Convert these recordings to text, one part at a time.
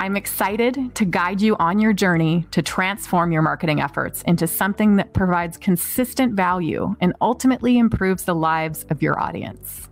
I'm excited to guide you on your journey to transform your marketing efforts into something that provides consistent value and ultimately improves the lives of your audience.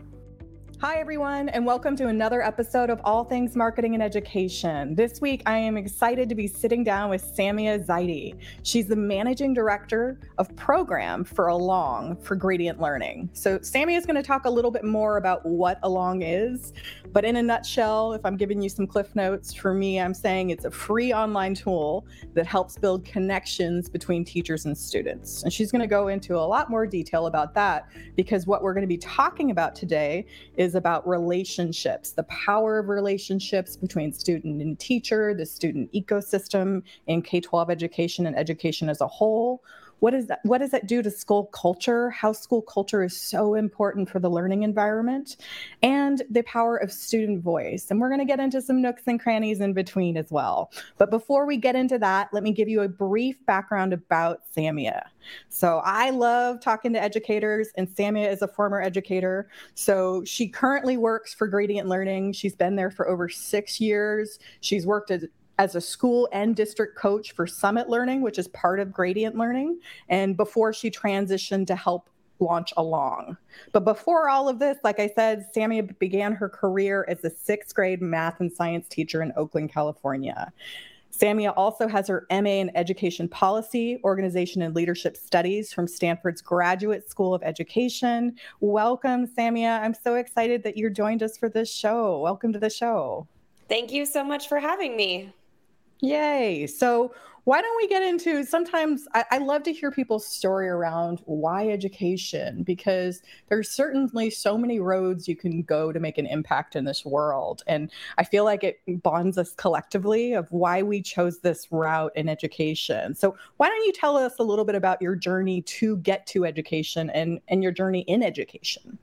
Hi, everyone, and welcome to another episode of All Things Marketing and Education. This week, I am excited to be sitting down with Samia Zaidi. She's the managing director of program for Along for Gradient Learning. So, Samia is going to talk a little bit more about what Along is, but in a nutshell, if I'm giving you some cliff notes, for me, I'm saying it's a free online tool that helps build connections between teachers and students. And she's going to go into a lot more detail about that because what we're going to be talking about today is is about relationships, the power of relationships between student and teacher, the student ecosystem in K 12 education and education as a whole what is that what does that do to school culture? How school culture is so important for the learning environment and the power of student voice. And we're going to get into some nooks and crannies in between as well. But before we get into that let me give you a brief background about samia. So i love talking to educators and samia is a former educator. So she currently works for gradient learning. She's been there for over six years. She's worked as as a school and district coach for Summit Learning, which is part of Gradient Learning, and before she transitioned to help launch Along. But before all of this, like I said, Samia began her career as a sixth grade math and science teacher in Oakland, California. Samia also has her MA in Education Policy, Organization and Leadership Studies from Stanford's Graduate School of Education. Welcome, Samia. I'm so excited that you joined us for this show. Welcome to the show. Thank you so much for having me. Yay. So, why don't we get into sometimes I, I, love to hear people's story around why education because there's certainly so many roads you can go to make an impact in this world and i feel like it bonds us collectively of why we chose this route in education. So why don't you tell us a little bit about your journey to get to education and and your journey in education?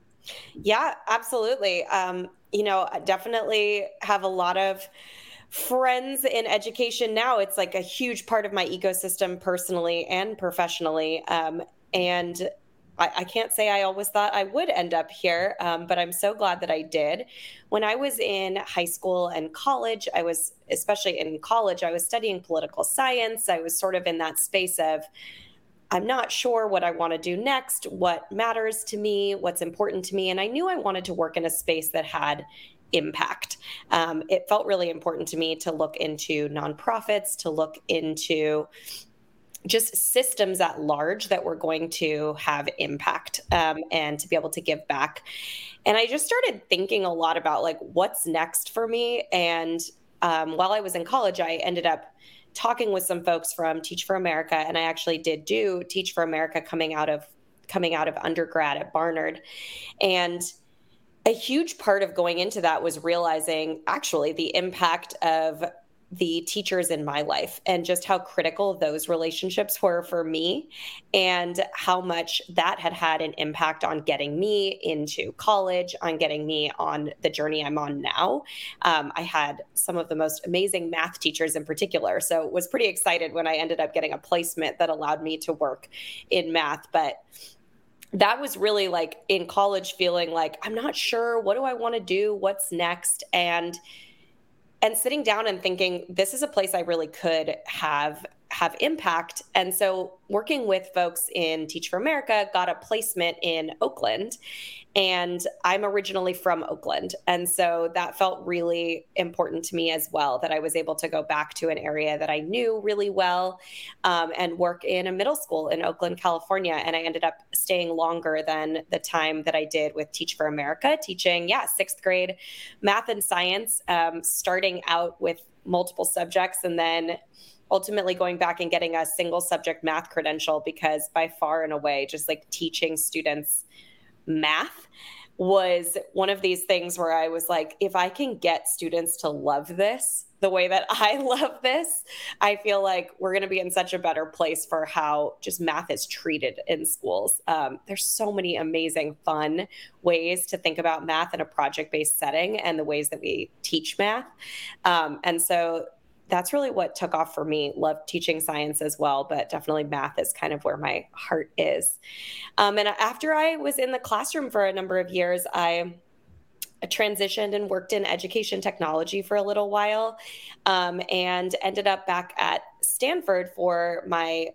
Yeah absolutely. Um, you know definitely have a lot of friends in education now it's like a huge part of my ecosystem personally and professionally um, and I, I, can't say I always thought I would end up here, um, but I'm so glad that I did. When I was in high school and college, I was, especially in college, I was studying political science. I was sort of in that space of, I'm not sure what I want to do next, what matters to me, what's important to me. And I knew I wanted to work in a space that had impact. Um, it felt really important to me to look into nonprofits, to look into just systems at large that were going to have impact um, and to be able to give back. And I just started thinking a lot about like what's next for me. And um, while I was in college, I ended up talking with some folks from Teach for America, and I actually did do Teach for America coming out of coming out of undergrad at Barnard, and a huge part of going into that was realizing actually the impact of the teachers in my life and just how critical those relationships were for me and how much that had had an impact on getting me into college on getting me on the journey i'm on now. Um, i had some of the most amazing math teachers in particular so was pretty excited when i ended up getting a placement that allowed me to work in math but that was really like in college feeling like i'm not sure what do i want to do what's next and and sitting down and thinking this is a place i really could have have impact. And so, working with folks in Teach for America, got a placement in Oakland. And I'm originally from Oakland. And so that felt really important to me as well that I was able to go back to an area that I knew really well um, and work in a middle school in Oakland, California. And I ended up staying longer than the time that I did with Teach for America, teaching, yeah, sixth grade math and science, um, starting out with multiple subjects and then ultimately going back and getting a single subject math credential because by far and away just like teaching students math was one of these things where I was like, if I can get students to love this the way that I love this, I feel like we're going to be in such a better place for how just math is treated in schools. Um, there's so many amazing, fun ways to think about math in a project based setting and the ways that we teach math. Um, and so that's really what took off for me. Love teaching science as well, but definitely math is kind of where my heart is. Um, and after I was in the classroom for a number of years, I transitioned and worked in education technology for a little while um, and ended up back at Stanford for my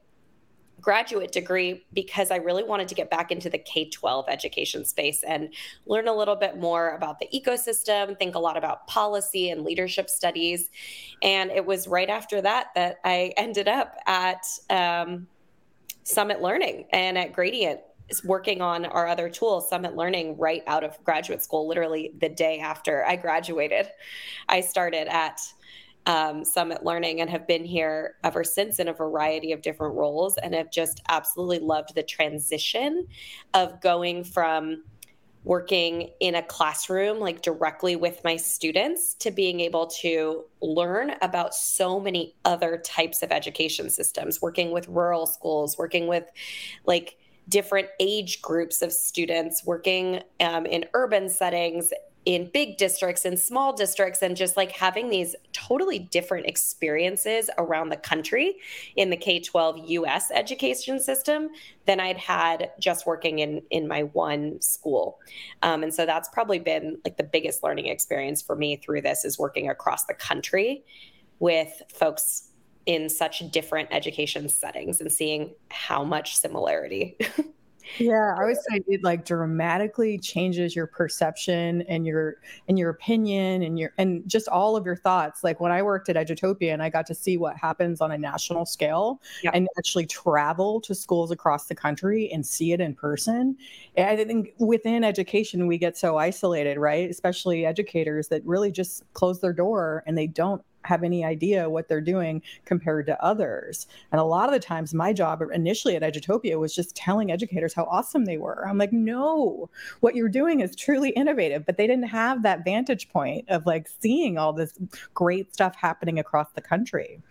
graduate degree because I really wanted to get back into the K 12 education space and learn a little bit more about the ecosystem, think a lot about policy and leadership studies. And it was right after that that I ended up at um, Summit Learning and at Gradient. Working on our other tool, Summit Learning, right out of graduate school, literally the day after I graduated. I started at um, Summit Learning and have been here ever since in a variety of different roles and have just absolutely loved the transition of going from working in a classroom like directly with my students to being able to learn about so many other types of education systems working with rural schools working with like different age groups of students working um, in urban settings in big districts and small districts and just like having these totally different experiences around the country in the K-12 US education system than I'd had just working in in my one school. Um, and so that's probably been like the biggest learning experience for me through this is working across the country with folks in such different education settings and seeing how much similarity Yeah, I would say it like dramatically changes your perception and your and your opinion and your and just all of your thoughts. Like when I worked at Edutopia and I got to see what happens on a national scale yep. and actually travel to schools across the country and see it in person. I think within education we get so isolated, right? Especially educators that really just close their door and they don't have any idea what they're doing compared to others. And a lot of the times, my job initially at Edutopia was just telling educators how awesome they were. I'm like, no, what you're doing is truly innovative. But they didn't have that vantage point of like seeing all this great stuff happening across the country.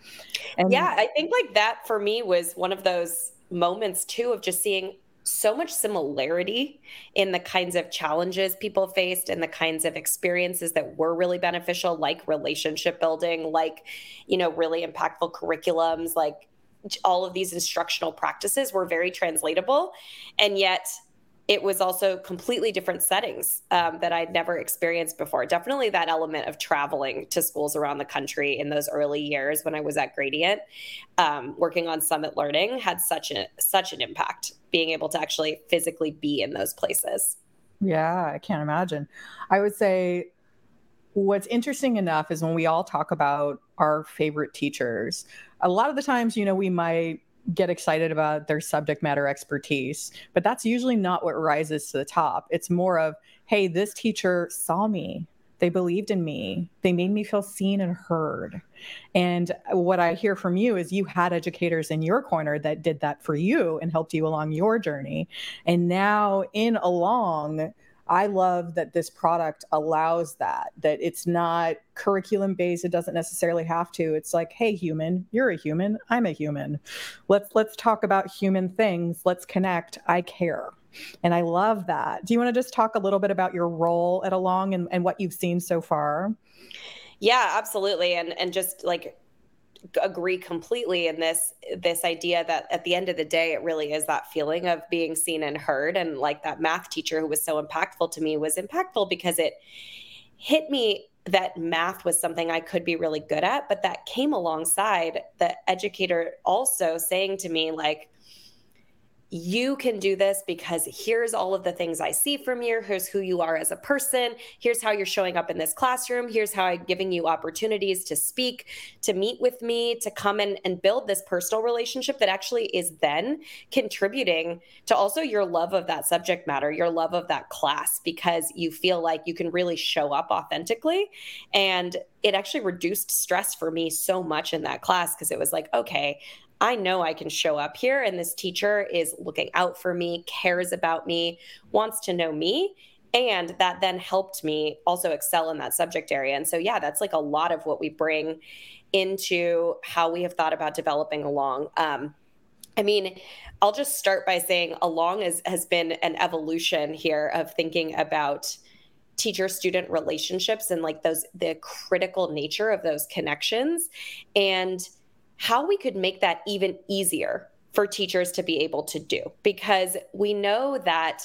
And yeah, I think like that for me was one of those moments too of just seeing so much similarity in the kinds of challenges people faced and the kinds of experiences that were really beneficial like relationship building like you know really impactful curriculums like all of these instructional practices were very translatable. And yet it was also completely different settings um, that I'd never experienced before. Definitely that element of traveling to schools around the country in those early years when I was at Gradient, um, working on Summit Learning had such a such an impact. Being able to actually physically be in those places. Yeah, I can't imagine. I would say what's interesting enough is when we all talk about our favorite teachers, a lot of the times, you know, we might get excited about their subject matter expertise, but that's usually not what rises to the top. It's more of, hey, this teacher saw me. They believed in me. They made me feel seen and heard. And what I hear from you is you had educators in your corner that did that for you and helped you along your journey. And now, in along, I love that this product allows that, that it's not curriculum based. It doesn't necessarily have to. It's like, hey, human, you're a human. I'm a human. Let's let's talk about human things. Let's connect. I care. And I love that. Do you want to just talk a little bit about your role at Along and, and what you've seen so far? Yeah, absolutely. And and just like agree completely in this this idea that at the end of the day it really is that feeling of being seen and heard. And like that math teacher who was so impactful to me was impactful because it hit me that math was something I could be really good at but that came alongside the educator also saying to me like you can do this because here's all of the things I see from you. Here's who you are as a person. Here's how you're showing up in this classroom. Here's how I'm giving you opportunities to speak, to meet with me, to come in and build this personal relationship that actually is then contributing to also your love of that subject matter, your love of that class, because you feel like you can really show up authentically. And it actually reduced stress for me so much in that class because it was like, okay, I know I can show up here and this teacher is looking out for me, cares about me, wants to know me. And that then helped me also excel in that subject area. And so, yeah, that's like a lot of what we bring into how we have thought about developing along. Um, I mean, I'll just start by saying along is, has been an evolution here of thinking about teacher student relationships and like those the critical nature of those connections and how we could make that even easier for teachers to be able to do because we know that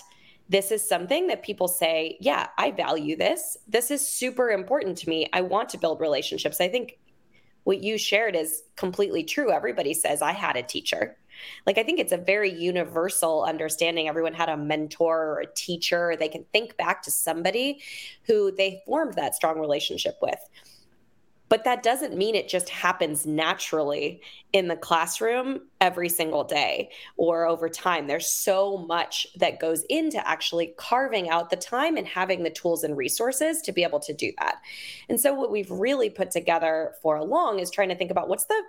this is something that people say, yeah, I value this. This is super important to me. I want to build relationships. I think what you shared is completely true. Everybody says, I had a teacher. Like, I think it's a very universal understanding. Everyone had a mentor or a teacher. They can think back to somebody who they formed that strong relationship with. But that doesn't mean it just happens naturally in the classroom every single day or over time. There's so much that goes into actually carving out the time and having the tools and resources to be able to do that. And so, what we've really put together for long is trying to think about what's the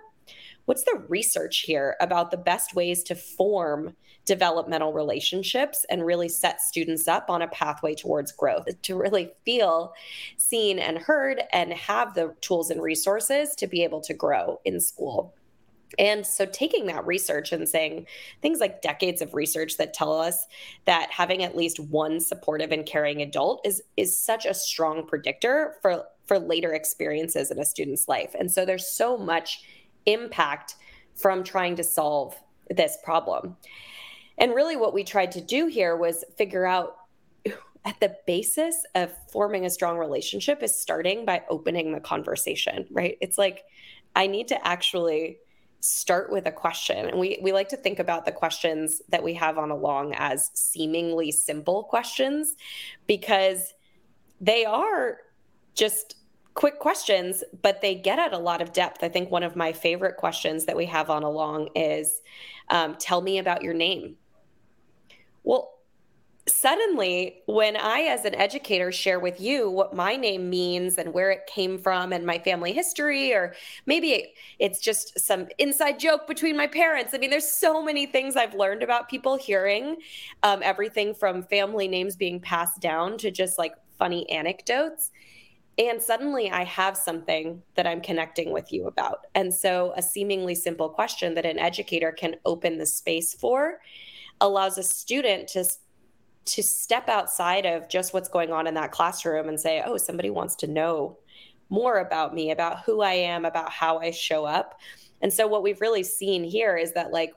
what's the research here about the best ways to form developmental relationships and really set students up on a pathway towards growth to really feel seen and heard and have the tools and resources to be able to grow in school. And so, taking that research and saying things like decades of research that tell us that having at least one supportive and caring adult is is such a strong predictor for for later experiences in a student's life. And so, there's so much impact from trying to solve this problem. And really, what we tried to do here was figure out at the basis of forming a strong relationship is starting by opening the conversation, right? It's like, I need to actually start with a question. And we, we like to think about the questions that we have on along as seemingly simple questions because they are just quick questions, but they get at a lot of depth. I think one of my favorite questions that we have on along is um, tell me about your name. Well, suddenly, when I, as an educator, share with you what my name means and where it came from and my family history, or maybe it's just some inside joke between my parents. I mean, there's so many things I've learned about people hearing um, everything from family names being passed down to just like funny anecdotes. And suddenly I have something that I'm connecting with you about. And so, a seemingly simple question that an educator can open the space for allows a student to to step outside of just what's going on in that classroom and say, "Oh, somebody wants to know more about me, about who I am, about how I show up." And so what we've really seen here is that like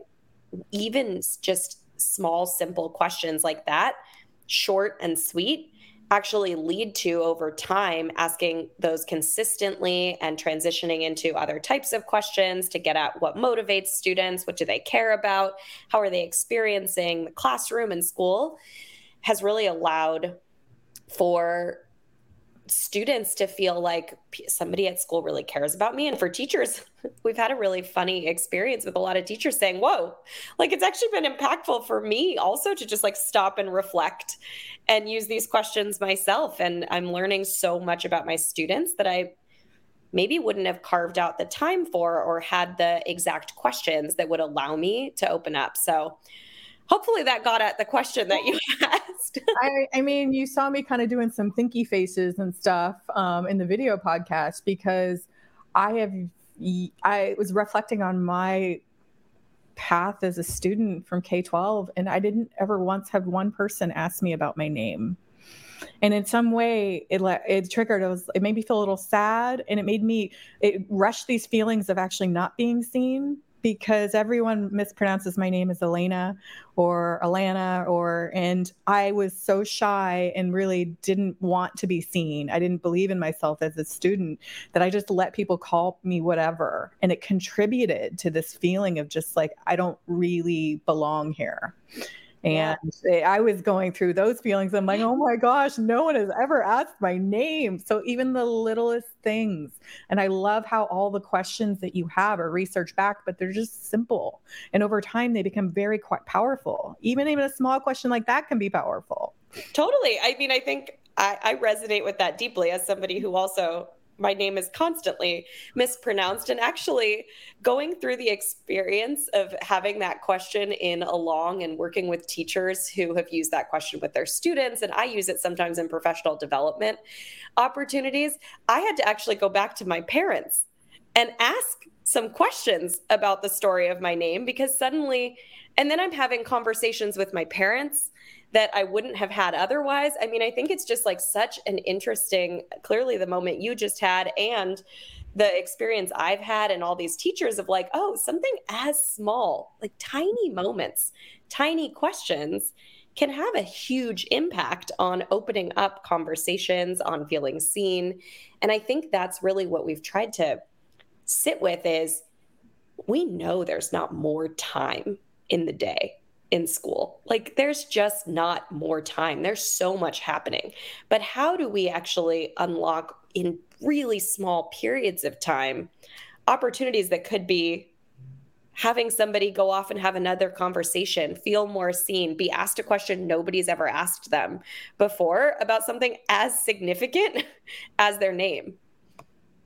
even just small simple questions like that, short and sweet, actually lead to over time asking those consistently and transitioning into other types of questions to get at what motivates students, what do they care about, how are they experiencing the classroom and school has really allowed for students to feel like somebody at school really cares about me. And for teachers, we've had a really funny experience with a lot of teachers saying, Whoa, like it's actually been impactful for me also to just like stop and reflect and use these questions myself. And I'm learning so much about my students that I maybe wouldn't have carved out the time for or had the exact questions that would allow me to open up. So, hopefully that got at the question that you asked. I, I, mean, you saw me kind of doing some thinky faces and stuff um, in the video podcast because I have, I was reflecting on my path as a student from K 12, and I didn't ever once have one person ask me about my name. And in some way, it it triggered. It was it made me feel a little sad, and it made me it rushed these feelings of actually not being seen because everyone mispronounces my name as Elena or Alana or and I was so shy and really didn't want to be seen. I didn't believe in myself as a student that I just let people call me whatever and it contributed to this feeling of just like I don't really belong here. And yeah. I was going through those feelings. I'm like, oh my gosh, no one has ever asked my name. So even the littlest things. And I love how all the questions that you have are research back, but they're just simple. And over time, they become very quite powerful. Even even a small question like that can be powerful. Totally. I mean, I think I, I resonate with that deeply as somebody who also my name is constantly mispronounced. And actually, going through the experience of having that question in along and working with teachers who have used that question with their students, and I use it sometimes in professional development opportunities, I had to actually go back to my parents and ask some questions about the story of my name because suddenly, and then I'm having conversations with my parents that I wouldn't have had otherwise. I mean, I think it's just like such an interesting, clearly, the moment you just had and the experience I've had and all these teachers of like, oh, something as small, like tiny moments, tiny questions can have a huge impact on opening up conversations, on feeling seen. And I think that's really what we've tried to sit with is we know there's not more time in the day in school. Like there's just not more time. There's so much happening. But how do we actually unlock in really small periods of time opportunities that could be having somebody go off and have another conversation, feel more seen, be asked a question nobody's ever asked them before about something as significant as their name.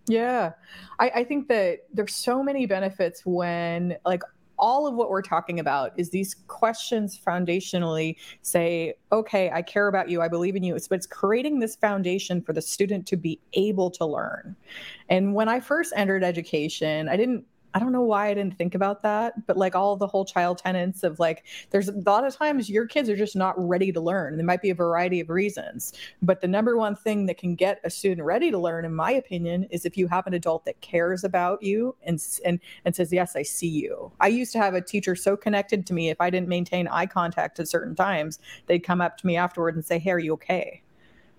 Yeah. I, I think that there's so many benefits when like all of what we're talking about is these questions foundationally say, okay, I care about you, I believe in you. It's, but it's creating this foundation for the student to be able to learn. And when I first entered education, I didn't I don't know why I didn't think about that, but like all the whole child tenants of like, there's a lot of times your kids are just not ready to learn. There might be a variety of reasons, but the number one thing that can get a student ready to learn, in my opinion, is if you have an adult that cares about you and and and says, "Yes, I see you." I used to have a teacher so connected to me. If I didn't maintain eye contact at certain times, they'd come up to me afterward and say, "Hey, are you okay?"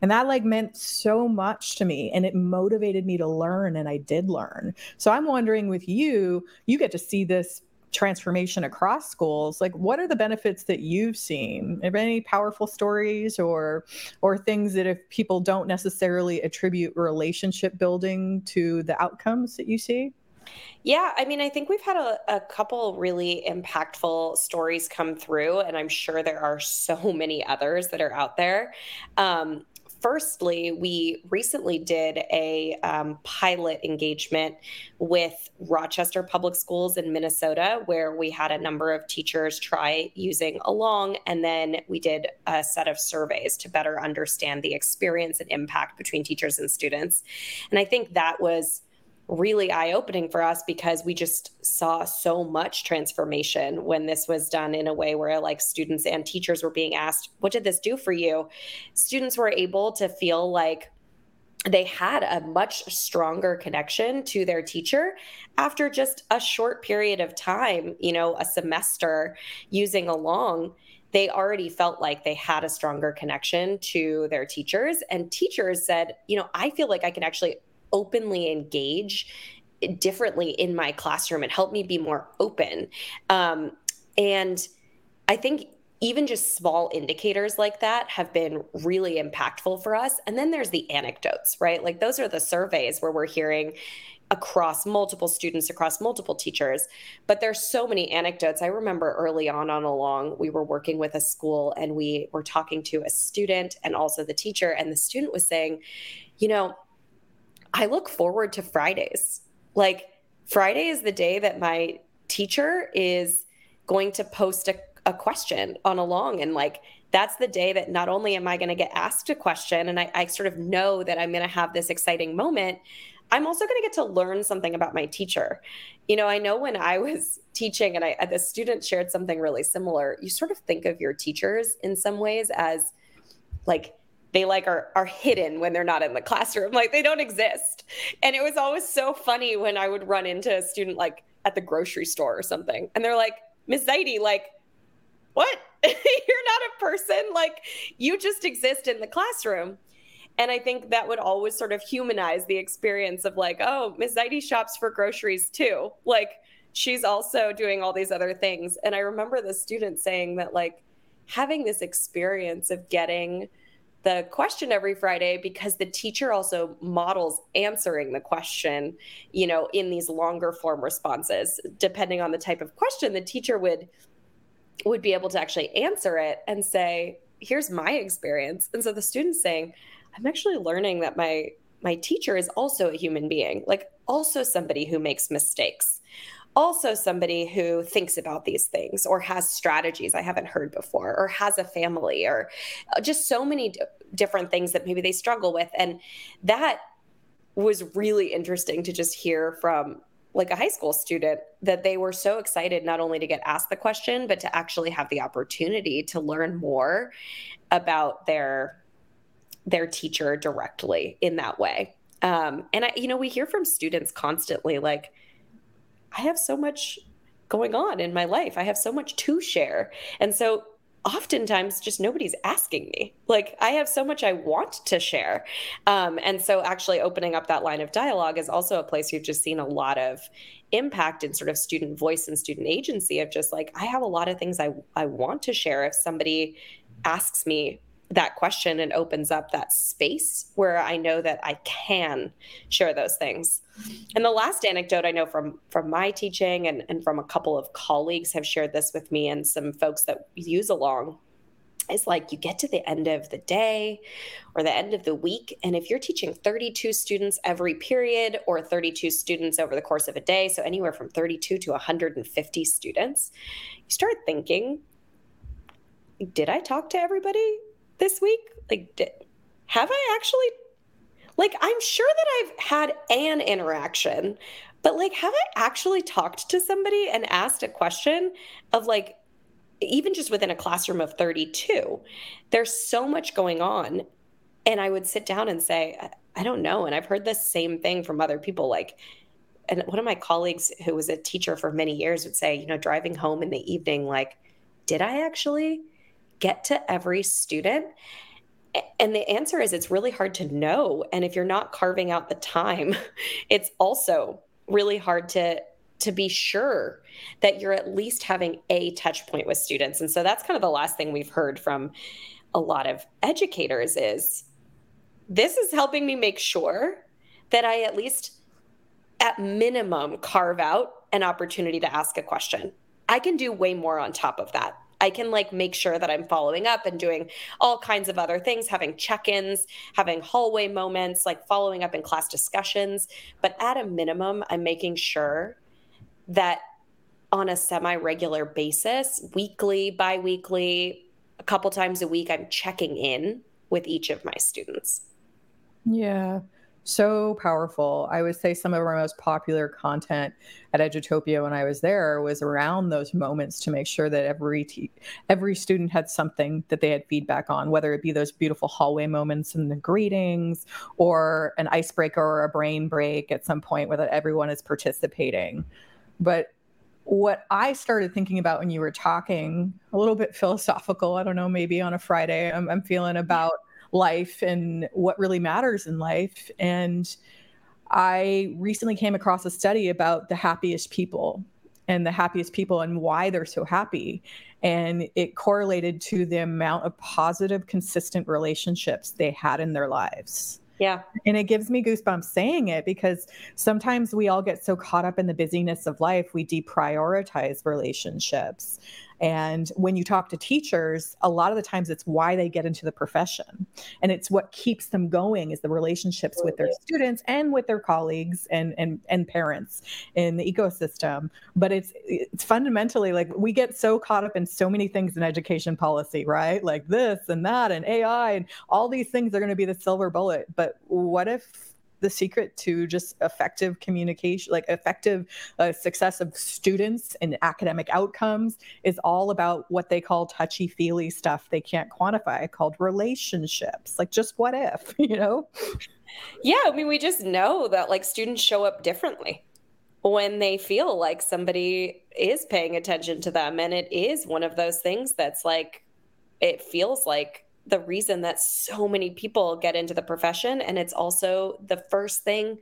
And that like meant so much to me and it motivated me to learn and I did learn. So I'm wondering with you, you get to see this transformation across schools like what are the benefits that you've seen are any powerful stories or or things that if people don't necessarily attribute relationship building to the outcomes that you see yeah, I mean, I think we've had a, a, couple really impactful stories come through, and I'm sure there are so many others that are out there. Um, firstly, we recently did a um, pilot engagement with Rochester Public Schools in Minnesota, where we had a number of teachers try using Along, and then we did a set of surveys to better understand the experience and impact between teachers and students. And I think that was really eye opening for us because we just saw so much transformation when this was done in a way where like students and teachers were being asked, What did this do for you? Students were able to feel like they had a much stronger connection to their teacher after just a short period of time, you know, a semester using along they already felt like they had a stronger connection to their teachers. And teachers said, you know, I feel like I can actually openly engage differently in my classroom and help me be more open. Um, and I think even just small indicators like that have been really impactful for us. And then there's the anecdotes, right? Like those are the surveys where we're hearing across multiple students, across multiple teachers. But there's so many anecdotes. I remember early on on along, we were working with a school and we were talking to a student and also the teacher. And the student was saying, you know, I look forward to Fridays. Like Friday is the day that my teacher is going to post a, a question on Along and like that's the day that not only am I going to get asked a question and I, I sort of know that I'm going to have this exciting moment, I'm also going to get to learn something about my teacher. You know, I know when I was teaching and I the student shared something really similar, you sort of think of your teachers in some ways as like they like are are hidden when they're not in the classroom. Like they don't exist. And it was always so funny when i would run into a student like at the grocery store or something and they're like miss zaidi like what? You're not a person? Like you just exist in the classroom. And i think that would always sort of humanize the experience of like oh miss zaidi shops for groceries too. Like she's also doing all these other things. And i remember the student saying that like having this experience of getting the question every Friday because the teacher also models answering the question, you know, in these longer form responses. Depending on the type of question, the teacher would would be able to actually answer it and say, "Here's my experience." And so the student's saying, "I'm actually learning that my my teacher is also a human being, like also somebody who makes mistakes, also somebody who thinks about these things or has strategies I haven't heard before, or has a family, or uh, just so many d- different things that maybe they struggle with. And that was really interesting to just hear from like a high school student that they were so excited not only to get asked the question but to actually have the opportunity to learn more about their their teacher directly in that way um, and i you know we hear from students constantly like i have so much going on in my life i have so much to share and so oftentimes just nobody's asking me. Like I have so much I want to share. Um, and so actually opening up that line of dialogue is also a place we've just seen a lot of impact in sort of student voice and student agency of just like, I have a lot of things I, I want to share. If somebody asks me that question and opens up that space where I know that I can share those things. And the last anecdote I know from from my teaching and, and from a couple of colleagues have shared this with me and some folks that use along is like you get to the end of the day or the end of the week and if you're teaching 32 students every period or 32 students over the course of a day so anywhere from 32 to 150 students you start thinking did i talk to everybody this week? Like, did, have I actually? Like, I'm sure that I've had an interaction, but like, have I actually talked to somebody and asked a question of like, even just within a classroom of 32, there's so much going on. And I would sit down and say, I don't know. And I've heard the same thing from other people. Like, and one of my colleagues who was a teacher for many years would say, you know, driving home in the evening, like, did I actually get to every student? And the answer is it's really hard to know. And if you're not carving out the time, it's also really hard to to be sure that you're at least having a touch point with students. And so that's kind of the last thing we've heard from a lot of educators is this is helping me make sure that I at least at minimum carve out an opportunity to ask a question. I can do way more on top of that. I can like make sure that I'm following up and doing all kinds of other things, having check ins, having hallway moments, like following up in class discussions. But at a minimum, I'm making sure that on a semi regular basis, weekly, bi weekly, a couple times a week, I'm checking in with each of my students. Yeah so powerful. I would say some of our most popular content at Edutopia when I was there was around those moments to make sure that every te- every student had something that they had feedback on, whether it be those beautiful hallway moments and the greetings, or an icebreaker or a brain break at some point where everyone is participating. But what I started thinking about when you were talking, a little bit philosophical, I don't know, maybe on a Friday, I'm, I'm feeling about life and what really matters in life. And I recently came across a study about the happiest people and the happiest people and why they're so happy. And it correlated to the amount of positive, consistent relationships they had in their lives. Yeah. And it gives me goosebumps saying it because sometimes we all get so caught up in the busyness of life, we deprioritize relationships. And when you talk to teachers, a lot of the times it's why they get into the profession. And it's what keeps them going is the relationships with their students and with their colleagues and and and parents in the ecosystem. But it's it's fundamentally like we get so caught up in so many things in education policy, right? Like this and that and AI and all these things are going to be the silver bullet. But what if the secret to just effective communication, like effective uh, success of students and academic outcomes, is all about what they call touchy feely stuff they can't quantify, called relationships. Like, just what if, you know? Yeah, I mean, we just know that like students show up differently when they feel like somebody is paying attention to them. And it is one of those things that's like, it feels like the reason that so many people get into the profession and it's also the first thing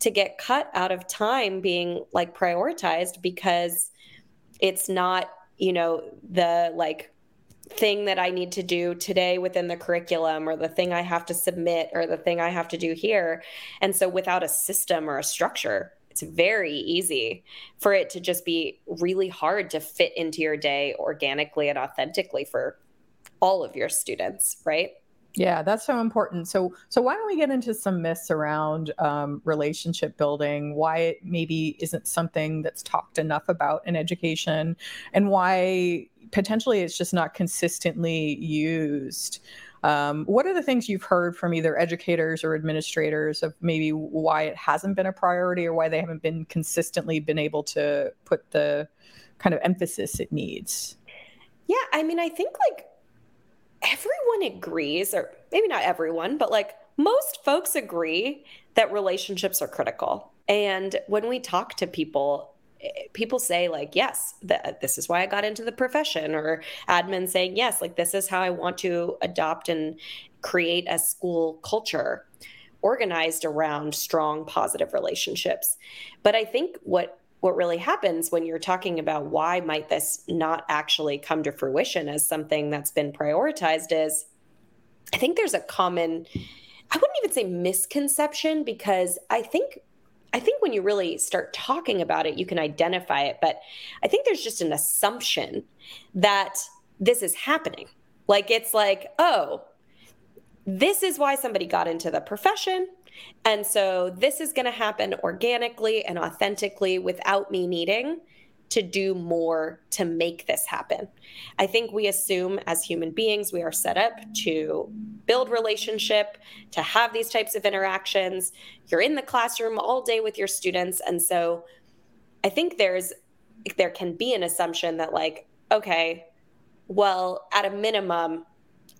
to get cut out of time being like prioritized because it's not you know the like thing that I need to do today within the curriculum or the thing I have to submit or the thing I have to do here. And so without a system or a structure, it's very easy for it to just be really hard to fit into your day organically and authentically for all of your students, right? Yeah, that's so important. So, so why don't we get into some myths around um, relationship building? Why it maybe isn't something that's talked enough about in education, and why potentially it's just not consistently used. Um, what are the things you've heard from either educators or administrators of maybe why it hasn't been a priority or why they haven't been consistently been able to put the kind of emphasis it needs? Yeah, I mean, I think like everyone agrees, or maybe not everyone, but like most folks agree that relationships are critical. And when we talk to people, eh, people say like yes that this is why i got into the profession or admin saying yes like this is how i want to adopt and create a school culture organized around strong positive relationships but i think what what really happens when you're talking about why might this not actually come to fruition as something that's been prioritized is I think there's a common I wouldn't even say misconception because I think I think when you really start talking about it you can identify it but I think there's just an assumption that this is happening. Like it's like, oh, this is why somebody got into the profession. And so this is going to happen organically and authentically without me needing to do more to make this happen. I think we assume as human beings, we are set up to build relationship, to have these types of interactions. You're in the classroom all day with your students. And so I think there's, there can be an assumption that, like, okay, well, at a minimum,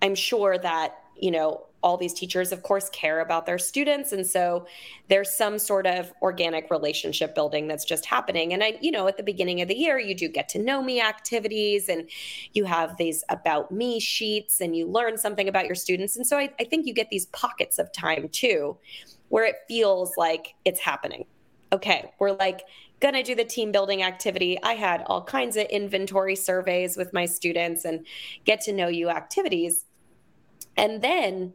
I'm sure that, you know, all these teachers of course care about their students. And so there's some sort of organic relationship building that's just happening. And i you know at the beginning of the year you do get to know me activities and you have these about me sheets and you learn something about your students. And so i, I think you get these pockets of time too where it feels like it's happening. Okay we're like gonna do the team building activity. I had all kinds of inventory surveys with my students and get to know you activities and then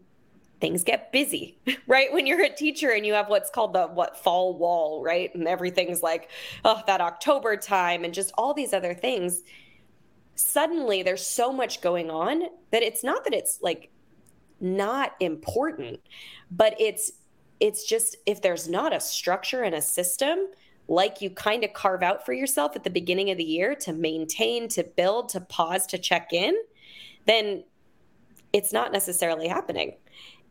things get busy, right? When you're a teacher and you have what's called the what fall wall, right? And everything's like, oh, that October time and just all these other things. Suddenly there's so much going on that it's not that it's like not important, but it's it's just if there's not a structure and a system like you kind of carve out for yourself at the beginning of the year to maintain, to build, to pause, to check in, then it's not necessarily happening.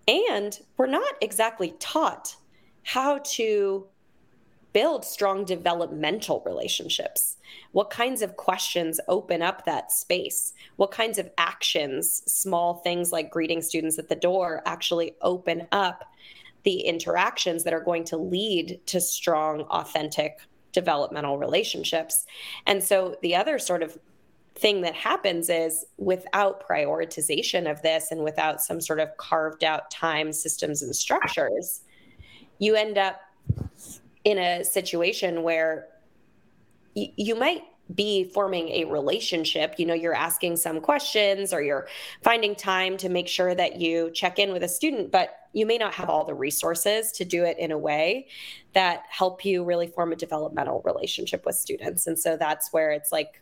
And we're not exactly taught how to build strong developmental relationships. What kinds of questions open up that space? What kinds of actions, small things like greeting students at the door, actually open up the interactions that are going to lead to strong, authentic developmental relationships? And so the other sort of thing that happens is without prioritization of this and without some sort of carved out time systems and structures you end up in a situation where y- you might be forming a relationship. You know you're asking some questions or you're finding time to make sure that you check in with a student but you may not have all the resources to do it in a way that help you really form a developmental relationship with students. And so that's where it's like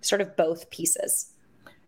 sort of both pieces.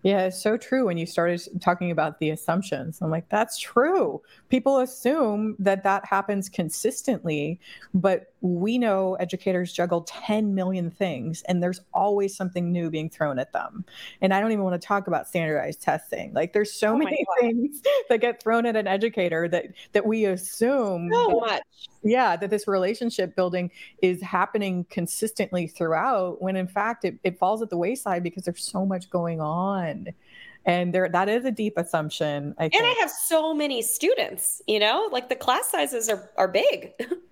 Yeah, it's so true. When you started talking about the assumptions, I'm like, that's true. People assume that that happens consistently, but we know educators juggle 10 million things and there's always something new being thrown at them. And I don't even want to talk about standardized testing. Like there's so oh many things that get thrown at an educator that that we assume so that, much. Yeah, that this relationship building is happening consistently throughout when in fact it, it falls at the wayside because there's so much going on and there that is a deep assumption I and i have so many students you know like the class sizes are are big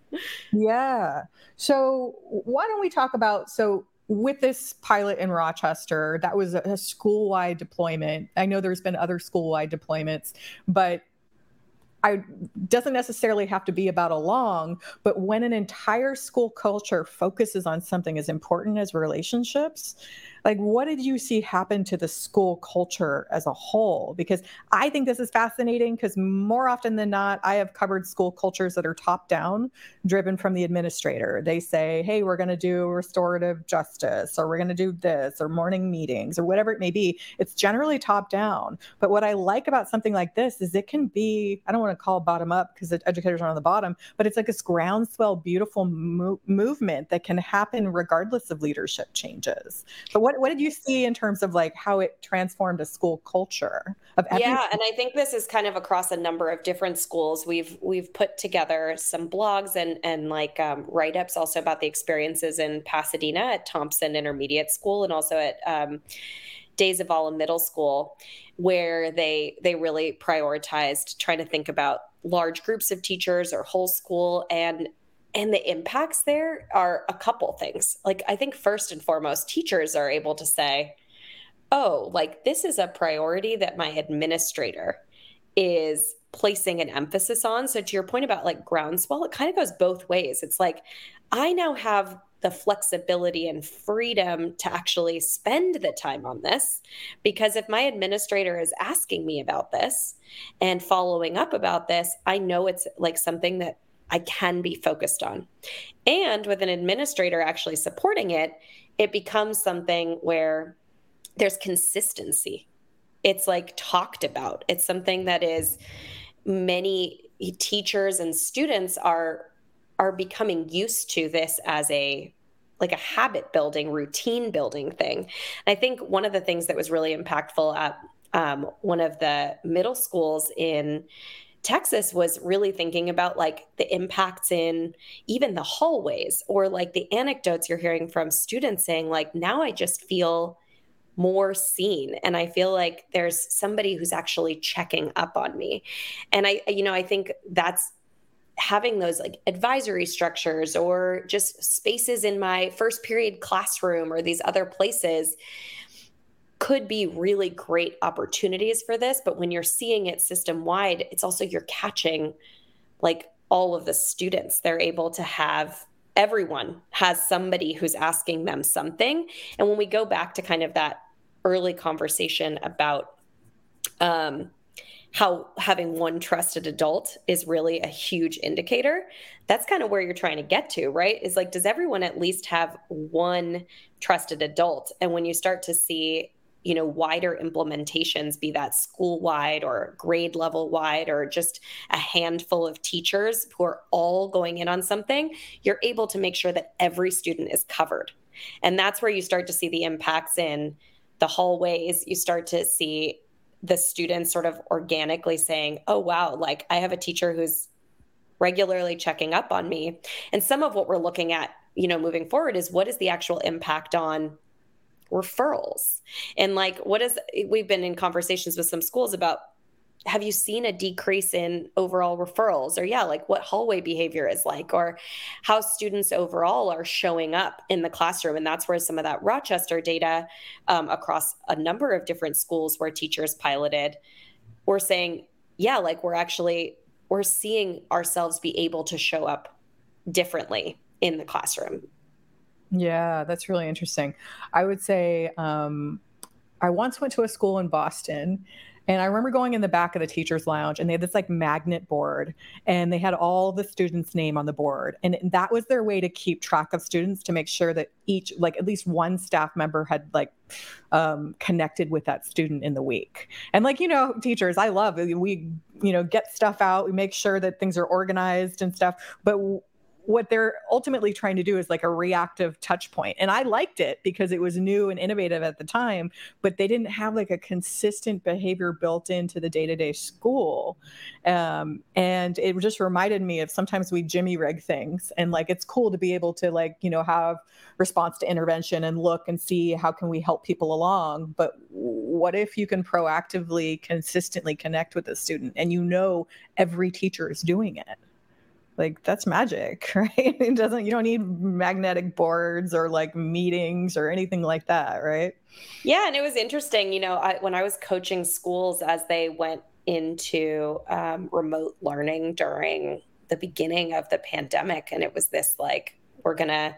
yeah. So why don't we talk about so with this pilot in Rochester, that was a, school-wide deployment. I know there's been other school-wide deployments, but I doesn't necessarily have to be about Along, but when an entire school culture focuses on something as important as relationships, like what did you see happen to the school culture as a whole? Because i think this is fascinating because more often than not i have covered school cultures that are top down driven from the administrator. They say hey we're going to do restorative justice or we're going to do this or morning meetings or whatever it may be. It's generally top down. But what i like about something like this is it can be i don't want to call bottom up because the educators are on the bottom but it's like this groundswell beautiful mo- movement that can happen regardless of leadership changes. But what, what did you see in terms of like how it transformed a school culture of yeah and i think this is kind of across a number of different schools. We've we've put together some blogs and and like um, write-ups also about the experiences in pasadena at thompson intermediate school and also at um, De Zavala Middle School, where they they really prioritized trying to think about large groups of teachers or whole school and and the impacts there are a couple things. Like I think first and foremost teachers are able to say, "Oh, like this is a priority that my administrator is placing an emphasis on." So to your point about like groundswell, it kind of goes both ways. It's like I now have the flexibility and freedom to actually spend the time on this. Because if my administrator is asking me about this and following up about this, I know it's like something that I can be focused on. And with an administrator actually supporting it, it becomes something where there's consistency. It's like talked about. It's something that is many teachers and students are are becoming used to this as a like a habit building routine building thing and i think one of the things that was really impactful at um, one of the middle schools in Texas was really thinking about like the impacts in even the hallways or like the anecdotes you're hearing from students saying, like, now I just feel more seen and i feel like there's somebody who's actually checking up on me. And i you know i think that's having those like advisory structures or just spaces in my first period classroom or these other places could be really great opportunities for this but when you're seeing it system wide it's also you're catching like all of the students they're able to have everyone has somebody who's asking them something and when we go back to kind of that early conversation about um, how having one trusted adult is really a huge indicator. That's kind of where you're trying to get to, right? Is like, does everyone at least have one trusted adult? And when you start to see, you know, wider implementations, be that school wide or grade level wide, or just a handful of teachers who are all going in on something, you're able to make sure that every student is covered. And that's where you start to see the impacts in the hallways. You start to see the students sort of organically saying, oh, wow, like I have a teacher who's regularly checking up on me. And some of what we're looking at, you know, moving forward is what is the actual impact on referrals? And like, what is, we've been in conversations with some schools about have you seen a decrease in overall referrals? Or yeah like what hallway behavior is like? Or how students overall are showing up in the classroom. And that's where some of that rochester data um, across a number of different schools where teachers piloted we're saying yeah like we're actually we're seeing ourselves be able to show up differently in the classroom yeah that's really interesting i would say um, i once went to a school in boston and I remember going in the back of the teacher's lounge and they had this like magnet board and they had all the students' name on the board. And that was their way to keep track of students to make sure that each, like at least one staff member had like um, connected with that student in the week. And like, you know, teachers, I love we, you know, get stuff out, we make sure that things are organized and stuff. But what they're ultimately trying to do is like a reactive touch point. And i liked it because it was new and innovative at the time but they didn't have like a consistent behavior built into the day-to-day school. Um, and it just reminded me of sometimes we jimmy rig things and like it's cool to be able to like you know have response to intervention and look and see how can we help people along. But what if you can proactively consistently connect with a student and you know every teacher is doing it like that's magic right? It doesn't you don't need magnetic boards or like meetings or anything like that right? Yeah and it was interesting you know I, when i was coaching schools as they went into um, remote learning during the beginning of the pandemic and it was this like we're gonna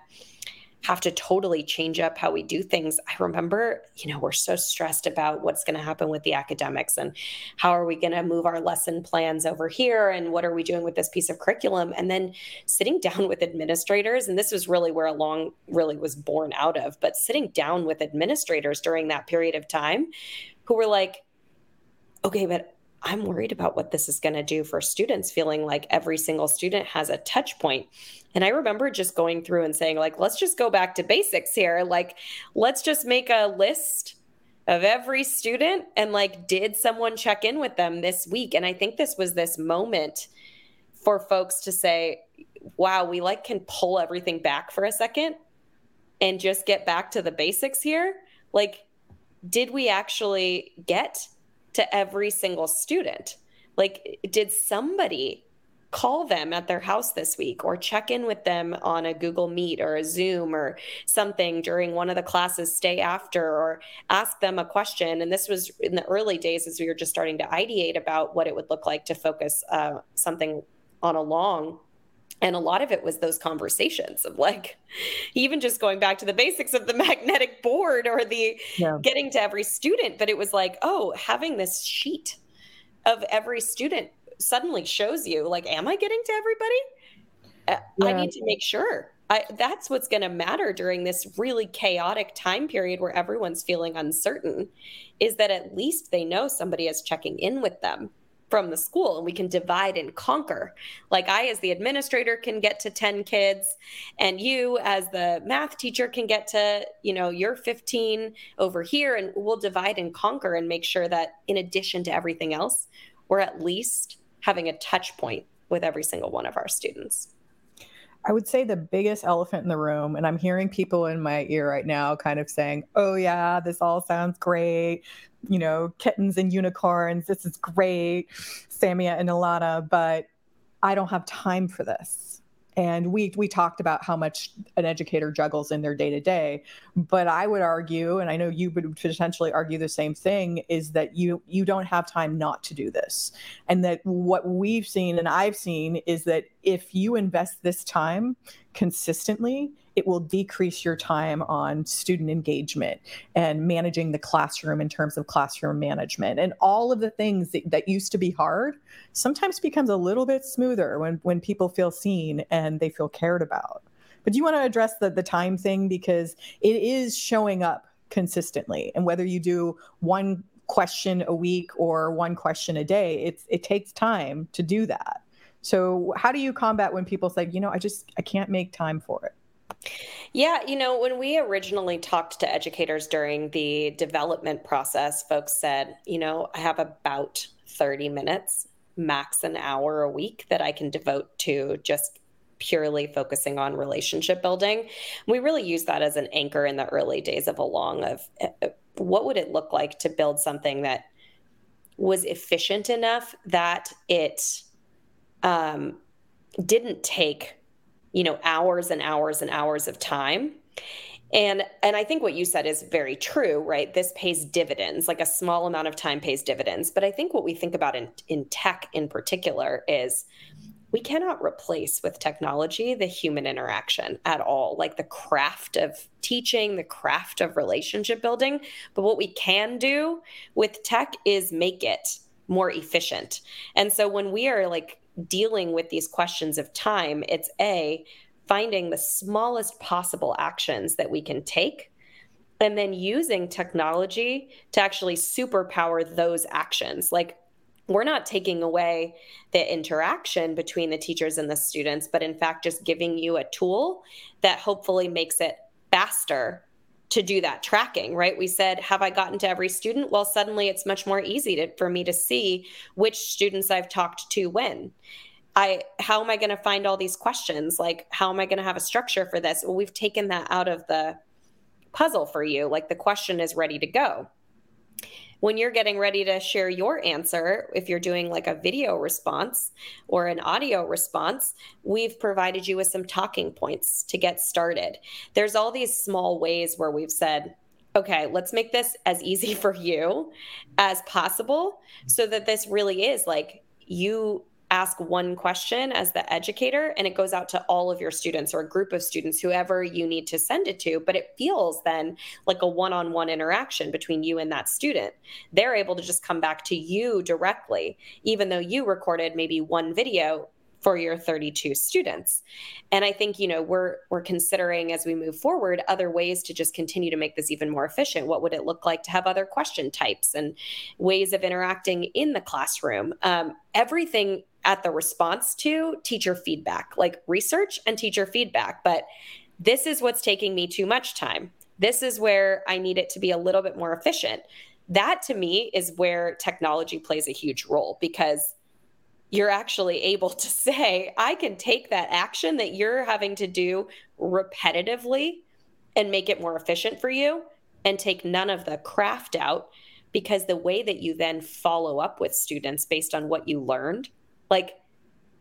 have to totally change up how we do things. I remember, you know, we're so stressed about what's going to happen with the academics and how are we going to move our lesson plans over here and what are we doing with this piece of curriculum? And then sitting down with administrators, and this was really where Along really was born out of, but sitting down with administrators during that period of time who were like, okay, but I'm worried about what this is going to do for students, feeling like every single student has a touch point. And I remember just going through and saying, like, let's just go back to basics here. Like, let's just make a list of every student and, like, did someone check in with them this week? And I think this was this moment for folks to say, wow, we like can pull everything back for a second and just get back to the basics here. Like, did we actually get to every single student. Like, did somebody call them at their house this week or check in with them on a Google Meet or a Zoom or something during one of the classes, stay after, or ask them a question. And this was in the early days as we were just starting to ideate about what it would look like to focus uh, something on a long and a lot of it was those conversations of like even just going back to the basics of the magnetic board or the yeah. getting to every student but it was like oh having this sheet of every student suddenly shows you like am i getting to everybody uh, yeah. i need to make sure I, that's what's going to matter during this really chaotic time period where everyone's feeling uncertain is that at least they know somebody is checking in with them from the school and we can divide and conquer. Like I, as the administrator, can get to 10 kids, and you, as the math teacher, can get to, you know, you're 15 over here, and we'll divide and conquer and make sure that in addition to everything else, we're at least having a touch point with every single one of our students. I would say the biggest elephant in the room, and I'm hearing people in my ear right now kind of saying, Oh, yeah, this all sounds great. You know, kittens and unicorns, this is great, Samia and Ilana, but I don't have time for this and we we talked about how much an educator juggles in their day to day but i would argue and i know you would potentially argue the same thing is that you you don't have time not to do this. And that what we've seen and i've seen is that if you invest this time consistently it will decrease your time on student engagement and managing the classroom in terms of classroom management. And all of the things that, that used to be hard sometimes becomes a little bit smoother when when people feel seen and they feel cared about. But do you want to address the the time thing? Because it is showing up consistently. And whether you do one question a week or one question a day it's it takes time to do that. So how do you combat when people say you know i just i can't make time for it yeah, you know, when we originally talked to educators during the development process, folks said, you know, I have about 30 minutes, max an hour a week that I can devote to just purely focusing on relationship building. We really use that as an anchor in the early days of Along of eh, eh, what would it look like to build something that was efficient enough that it um, didn't take you know hours and hours and hours of time. And and i think what you said is very true right? This pays dividends like a small amount of time pays dividends. But i think what we think about in in tech in particular is we cannot replace with technology the human interaction at all like the craft of teaching the craft of relationship building. But what we can do with tech is make it more efficient. And so when we are like dealing with these questions of time, it's A, finding the smallest possible actions that we can take and then using technology to actually superpower those actions. Like we're not taking away the interaction between the teachers and the students, but in fact, just giving you a tool that hopefully makes it faster to do that tracking, right? We said, have I gotten to every student? Well, suddenly it's much more easy to, for me to see which students I've talked to when. I how am I going to find all these questions? Like how am I going to have a structure for this? Well, we've taken that out of the puzzle for you. Like the question is ready to go when you're getting ready to share your answer, if you're doing like a video response or an audio response, we've provided you with some talking points to get started. There's all these small ways where we've said, okay, let's make this as easy for you as possible so that this really is like you ask one question as the educator and it goes out to all of your students or a group of students whoever you need to send it to. But it feels then like a one-on-one interaction between you and that student. They're able to just come back to you directly even though you recorded maybe one video for your 32 students. And i think you know we're we're considering as we move forward other ways to just continue to make this even more efficient. What would it look like to have other question types and ways of interacting in the classroom? Um, everything at the response to teacher feedback like research and teacher feedback. But this is what's taking me too much time. This is where i need it to be a little bit more efficient. That to me is where technology plays a huge role because you're actually able to say, I can take that action that you're having to do repetitively and make it more efficient for you and take none of the craft out. Because the way that you then follow up with students based on what you learned, like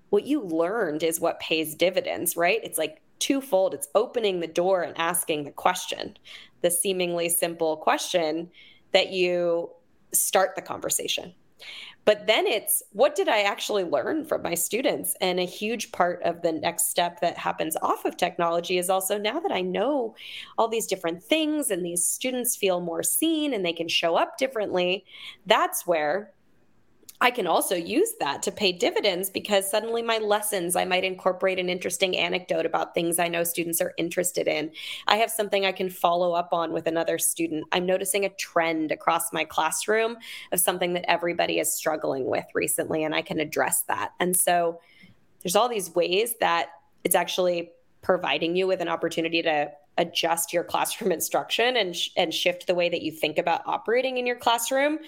what you learned is what pays dividends, right? It's like twofold. It's opening the door and asking the question, the seemingly simple question that you start the conversation. But then it's what did I actually learn from my students? And a huge part of the next step that happens off of technology is also now that I know all these different things and these students feel more seen and they can show up differently, that's where I can also use that to pay dividends because suddenly my lessons, I might incorporate an interesting anecdote about things I know students are interested in. I have something I can follow up on with another student. I'm noticing a trend across my classroom of something that everybody is struggling with recently, and I can address that. And so there's all these ways that it's actually providing you with an opportunity to adjust your classroom instruction and sh- and shift the way that you think about operating in your classroom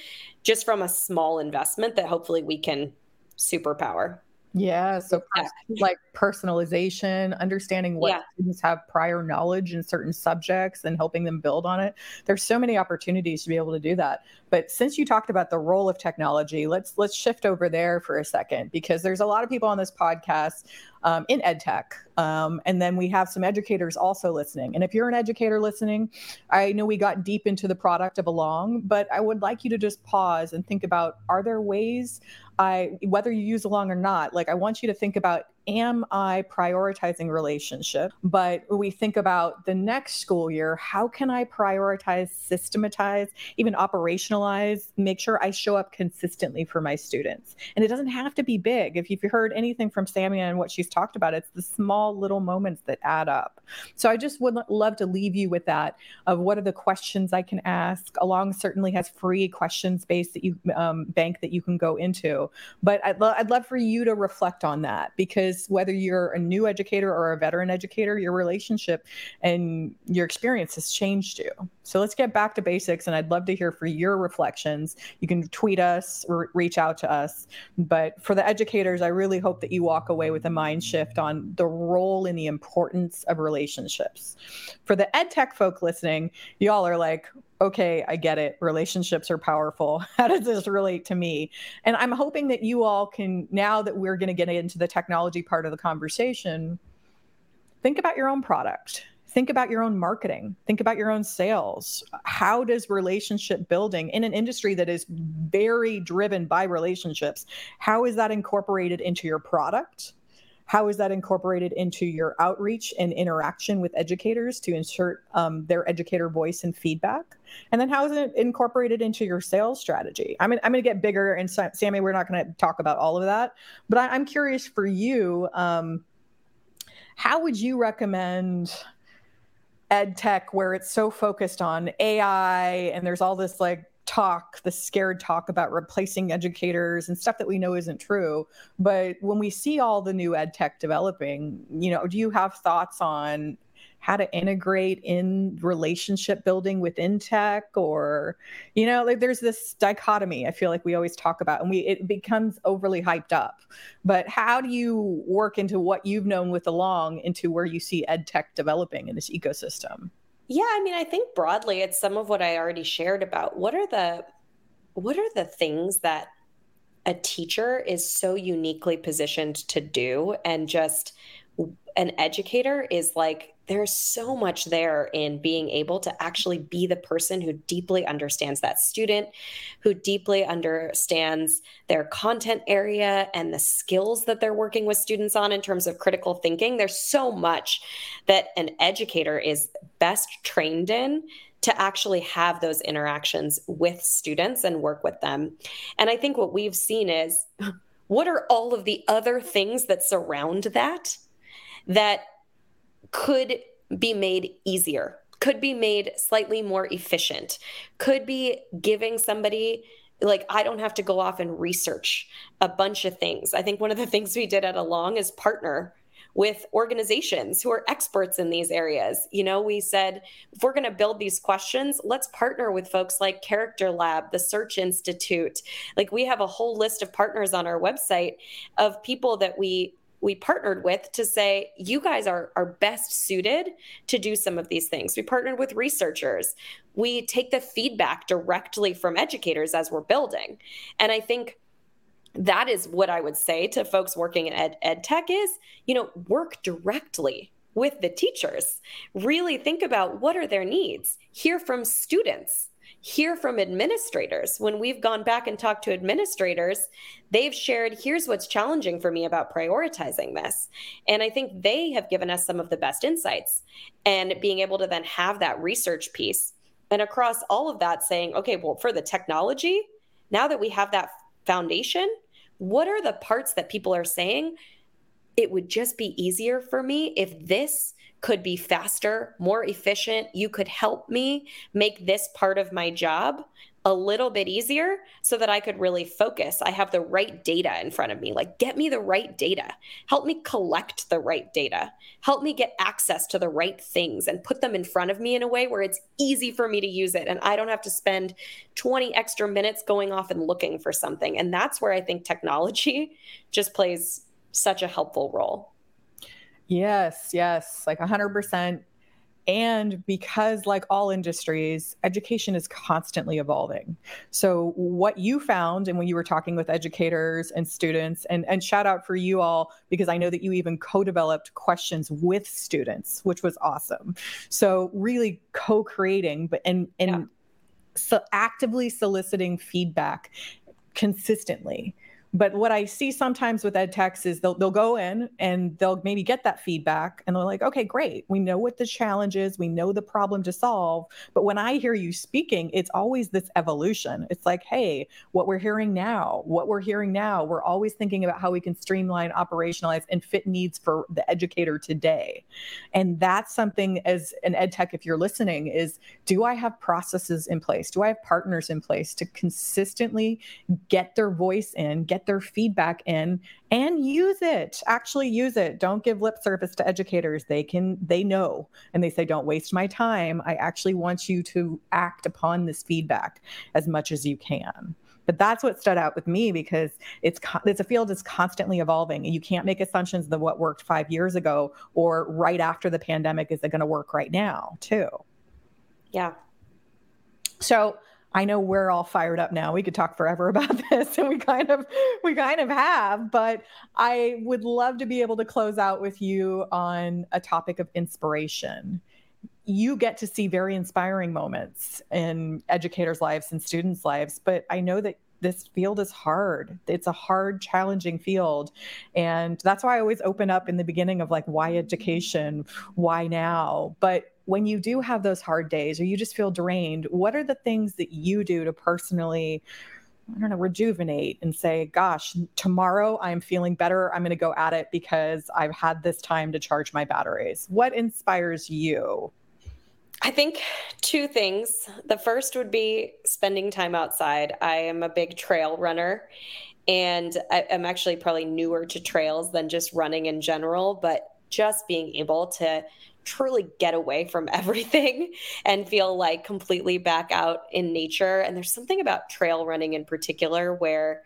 just from a small investment that hopefully we can superpower. Yeah. So, yeah. like personalization, understanding what yeah. students have prior knowledge in certain subjects and helping them build on it. There's so many opportunities to be able to do that. But since you talked about the role of technology, let's let's shift over there for a second because there's a lot of people on this podcast um, in ed tech. Um, and then we have some educators also listening. And if you're an educator listening, I know we got deep into the product of Along, but I would like you to just pause and think about are there ways I, whether you use Along or not, like I want you to think about am I prioritizing relationship? But we think about the next school year, how can I prioritize, systematize, even operationalize, make sure I show up consistently for my students? And it doesn't have to be big. If you've heard anything from Samia and what she's talked about, it's the small little moments that add up. So I just would love to leave you with that of what are the questions I can ask. Along certainly has free question space that you um, bank that you can go into. But I'd, lo- I'd love for you to reflect on that because is whether you're a new educator or a veteran educator, your relationship and your experience has changed you. So let's get back to basics. And I'd love to hear for your reflections. You can tweet us or reach out to us. But for the educators, I really hope that you walk away with a mind shift on the role and the importance of relationships. For the ed tech folk listening, y'all are like, okay, I get it. Relationships are powerful. How does this relate to me? And I'm hoping that you all can, now that we're going to get into the technology part of the conversation, think about your own product. Think about your own marketing. Think about your own sales. How does relationship building in an industry that is very driven by relationships, how is that incorporated into your product? How is that incorporated into your outreach and interaction with educators to insert um, their educator voice and feedback? And then how is it incorporated into your sales strategy? I mean, I'm going to get bigger, and Sammy, we're not going to talk about all of that, but I, am curious for you. Um, how would you recommend ed tech where it's so focused on AI and there's all this like talk, the scared talk about replacing educators and stuff that we know isn't true. But when we see all the new ed tech developing, you know, do you have thoughts on how to integrate in relationship building within tech? Or you know like there's this dichotomy i feel like we always talk about and we it becomes overly hyped up. But how do you work into what you've known with Along into where you see ed tech developing in this ecosystem yeah, I mean, I think broadly it's some of what I already shared about what are the what are the things that a teacher is so uniquely positioned to do and just an educator is like there's so much there in being able to actually be the person who deeply understands that student, who deeply understands their content area and the skills that they're working with students on in terms of critical thinking. There's so much that an educator is best trained in to actually have those interactions with students and work with them. And I think what we've seen is what are all of the other things that surround that that could be made easier, could be made slightly more efficient, could be giving somebody like I don't have to go off and research a bunch of things. I think one of the things we did at Along is partner with organizations who are experts in these areas. You know, we said if we're going to build these questions, let's partner with folks like Character Lab, the Search Institute. Like we have a whole list of partners on our website of people that we we partnered with to say you guys are are best suited to do some of these things. We partnered with researchers. We take the feedback directly from educators as we're building. And I think that is what I would say to folks working in ed, ed tech is, you know, work directly with the teachers. Really think about what are their needs. Hear from students. Hear from administrators. When we've gone back and talked to administrators, they've shared, here's what's challenging for me about prioritizing this. And I think they have given us some of the best insights. And being able to then have that research piece and across all of that saying, okay, well, for the technology, now that we have that foundation, what are the parts that people are saying? It would just be easier for me if this could be faster, more efficient. You could help me make this part of my job a little bit easier so that I could really focus. I have the right data in front of me. Like, get me the right data. Help me collect the right data. Help me get access to the right things and put them in front of me in a way where it's easy for me to use it. And I don't have to spend 20 extra minutes going off and looking for something. And that's where I think technology just plays such a helpful role. Yes, yes, like 100%. And because, like all industries, education is constantly evolving. So, what you found, and when you were talking with educators and students, and, and shout out for you all, because I know that you even co developed questions with students, which was awesome. So, really co creating, but and, and yeah. so actively soliciting feedback consistently but what I see sometimes with ed techs is they'll, they'll go in and they'll maybe get that feedback and they're like, okay, great. We know what the challenge is. We know the problem to solve. But when I hear you speaking, it's always this evolution. It's like, hey, what we're hearing now, what we're hearing now, we're always thinking about how we can streamline, operationalize, and fit needs for the educator today. And that's something as an ed tech, if you're listening, is do I have processes in place? Do I have partners in place to consistently get their voice in, get their feedback in and use it actually use it. Don't give lip service to educators. They can they know and they say don't waste my time. I actually want you to act upon this feedback as much as you can. But that's what stood out with me because it's it's a field that's constantly evolving. And you can't make assumptions that what worked five years ago or right after the pandemic is it going to work right now too. Yeah. So I know we're all fired up now. We could talk forever about this and we kind of we kind of have, but I would love to be able to close out with you on a topic of inspiration. You get to see very inspiring moments in educators' lives and students' lives, but I know that this field is hard. It's a hard, challenging field. And that's why I always open up in the beginning of like, why education? Why now? But when you do have those hard days or you just feel drained, what are the things that you do to personally? I don't know, rejuvenate and say, gosh, tomorrow I'm feeling better. I'm going to go at it because I've had this time to charge my batteries. What inspires you? I think two things. The first would be spending time outside. I am a big trail runner and I, am actually probably newer to trails than just running in general, but just being able to truly get away from everything and feel like completely back out in nature. And there's something about trail running in particular where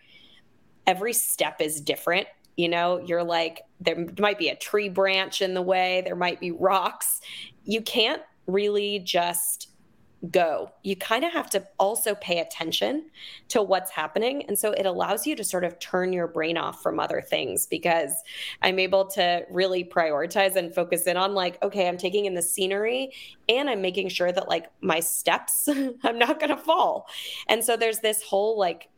every step is different. You know, you're like, there might be a tree branch in the way, there might be rocks. You can't really just go. You kind of have to also pay attention to what's happening. And so it allows you to sort of turn your brain off from other things because I'm able to really prioritize and focus in on, like, okay, I'm taking in the scenery and I'm making sure that, like, my steps, I'm not going to fall. And so there's this whole, like,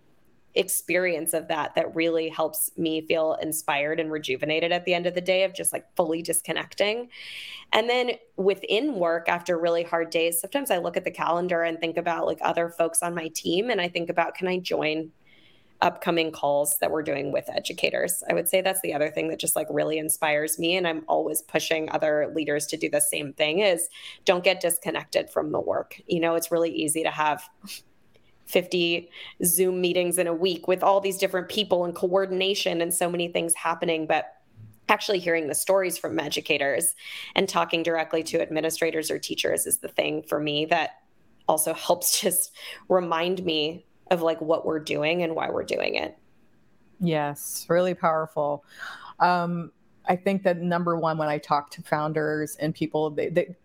experience of that that really helps me feel inspired and rejuvenated at the end of the day of just like fully disconnecting. And then within work after really hard days, sometimes I look at the calendar and think about like other folks on my team and I think about can I join upcoming calls that we're doing with educators. I would say that's the other thing that just like really inspires me and I'm always pushing other leaders to do the same thing is don't get disconnected from the work. You know, it's really easy to have 50 Zoom meetings in a week with all these different people and coordination and so many things happening. But actually hearing the stories from educators and talking directly to administrators or teachers is the thing for me that also helps just remind me of like what we're doing and why we're doing it. Yes, really powerful. Um, I think that number one, when I talk to founders and people, they, they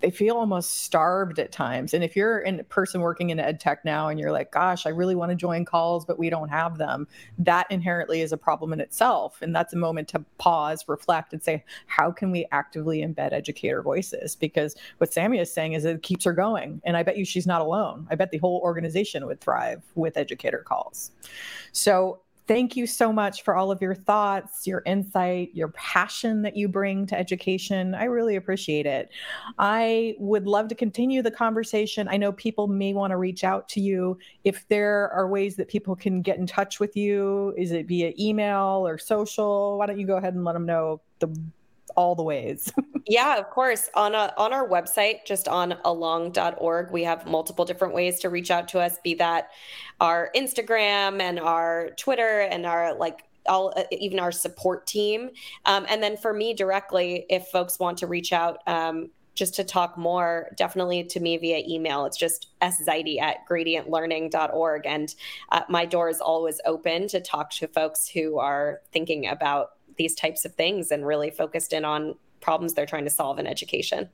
they feel almost starved at times. And if you're a person working in ed tech now and you're like, gosh, I really want to join calls, but we don't have them, that inherently is a problem in itself. And that's a moment to pause, reflect, and say, how can we actively embed educator voices? Because what Sammy is saying is it keeps her going. And I bet you she's not alone. I bet the whole organization would thrive with educator calls. So Thank you so much for all of your thoughts, your insight, your passion that you bring to education. I really appreciate it. I would love to continue the conversation. I know people may want to reach out to you. If there are ways that people can get in touch with you, is it via email or social? Why don't you go ahead and let them know the all the ways. yeah, of course. On a, on our website, just on along.org, we have multiple different ways to reach out to us, be that our Instagram and our Twitter and our like all uh, even our support team. Um, and then for me directly, if folks want to reach out, um, just to talk more, definitely to me via email. It's just szaidi at gradientlearning.org. And uh, my door is always open to talk to folks who are thinking about these types of things and really focused in on problems they're trying to solve in education.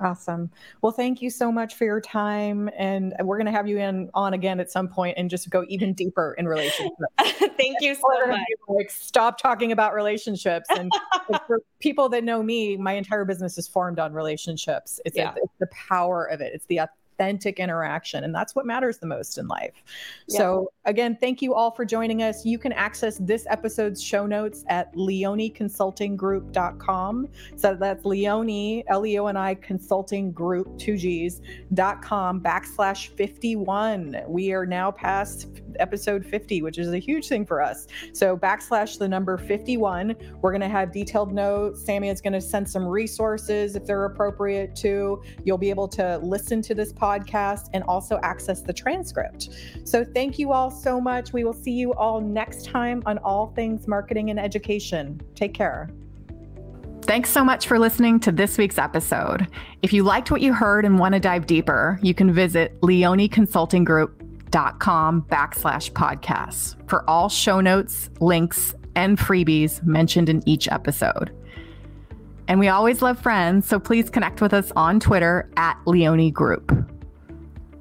Awesome. Well, thank you so much for your time, and we're going to have you in on again at some point and just go even deeper in relationships. thank you so much. Like, stop talking about relationships. And for people that know me, my entire business is formed on relationships. It's, yeah. a, it's the power of it. It's the authentic interaction. And that's what matters the most in life. Yeah. So, again, thank you all for joining us. You can access this episode's show notes at leoniconsultinggroup.com. So that's Leoni, L E O N I consulting group, two G's, dot com backslash 51. We are now past episode 50, which is a huge thing for us. So, backslash the number 51. We're going to have detailed notes. Sammy is going to send some resources if they're appropriate too. You'll be able to listen to this podcast podcast and also access the transcript. So thank you all so much. We will see you all next time on All Things Marketing and Education. Take care. Thanks so much for listening to this week's episode. If you liked what you heard and want to dive deeper, you can visit leoniconsultinggroup.com backslash podcasts for all show notes, links, and freebies mentioned in each episode. And we always love friends, so please connect with us on Twitter at Leoni Group.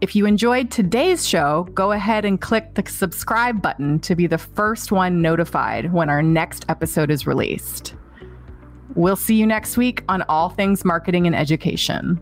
If you enjoyed today's show, go ahead and click the subscribe button to be the first one notified when our next episode is released. We'll see you next week on All Things Marketing and Education.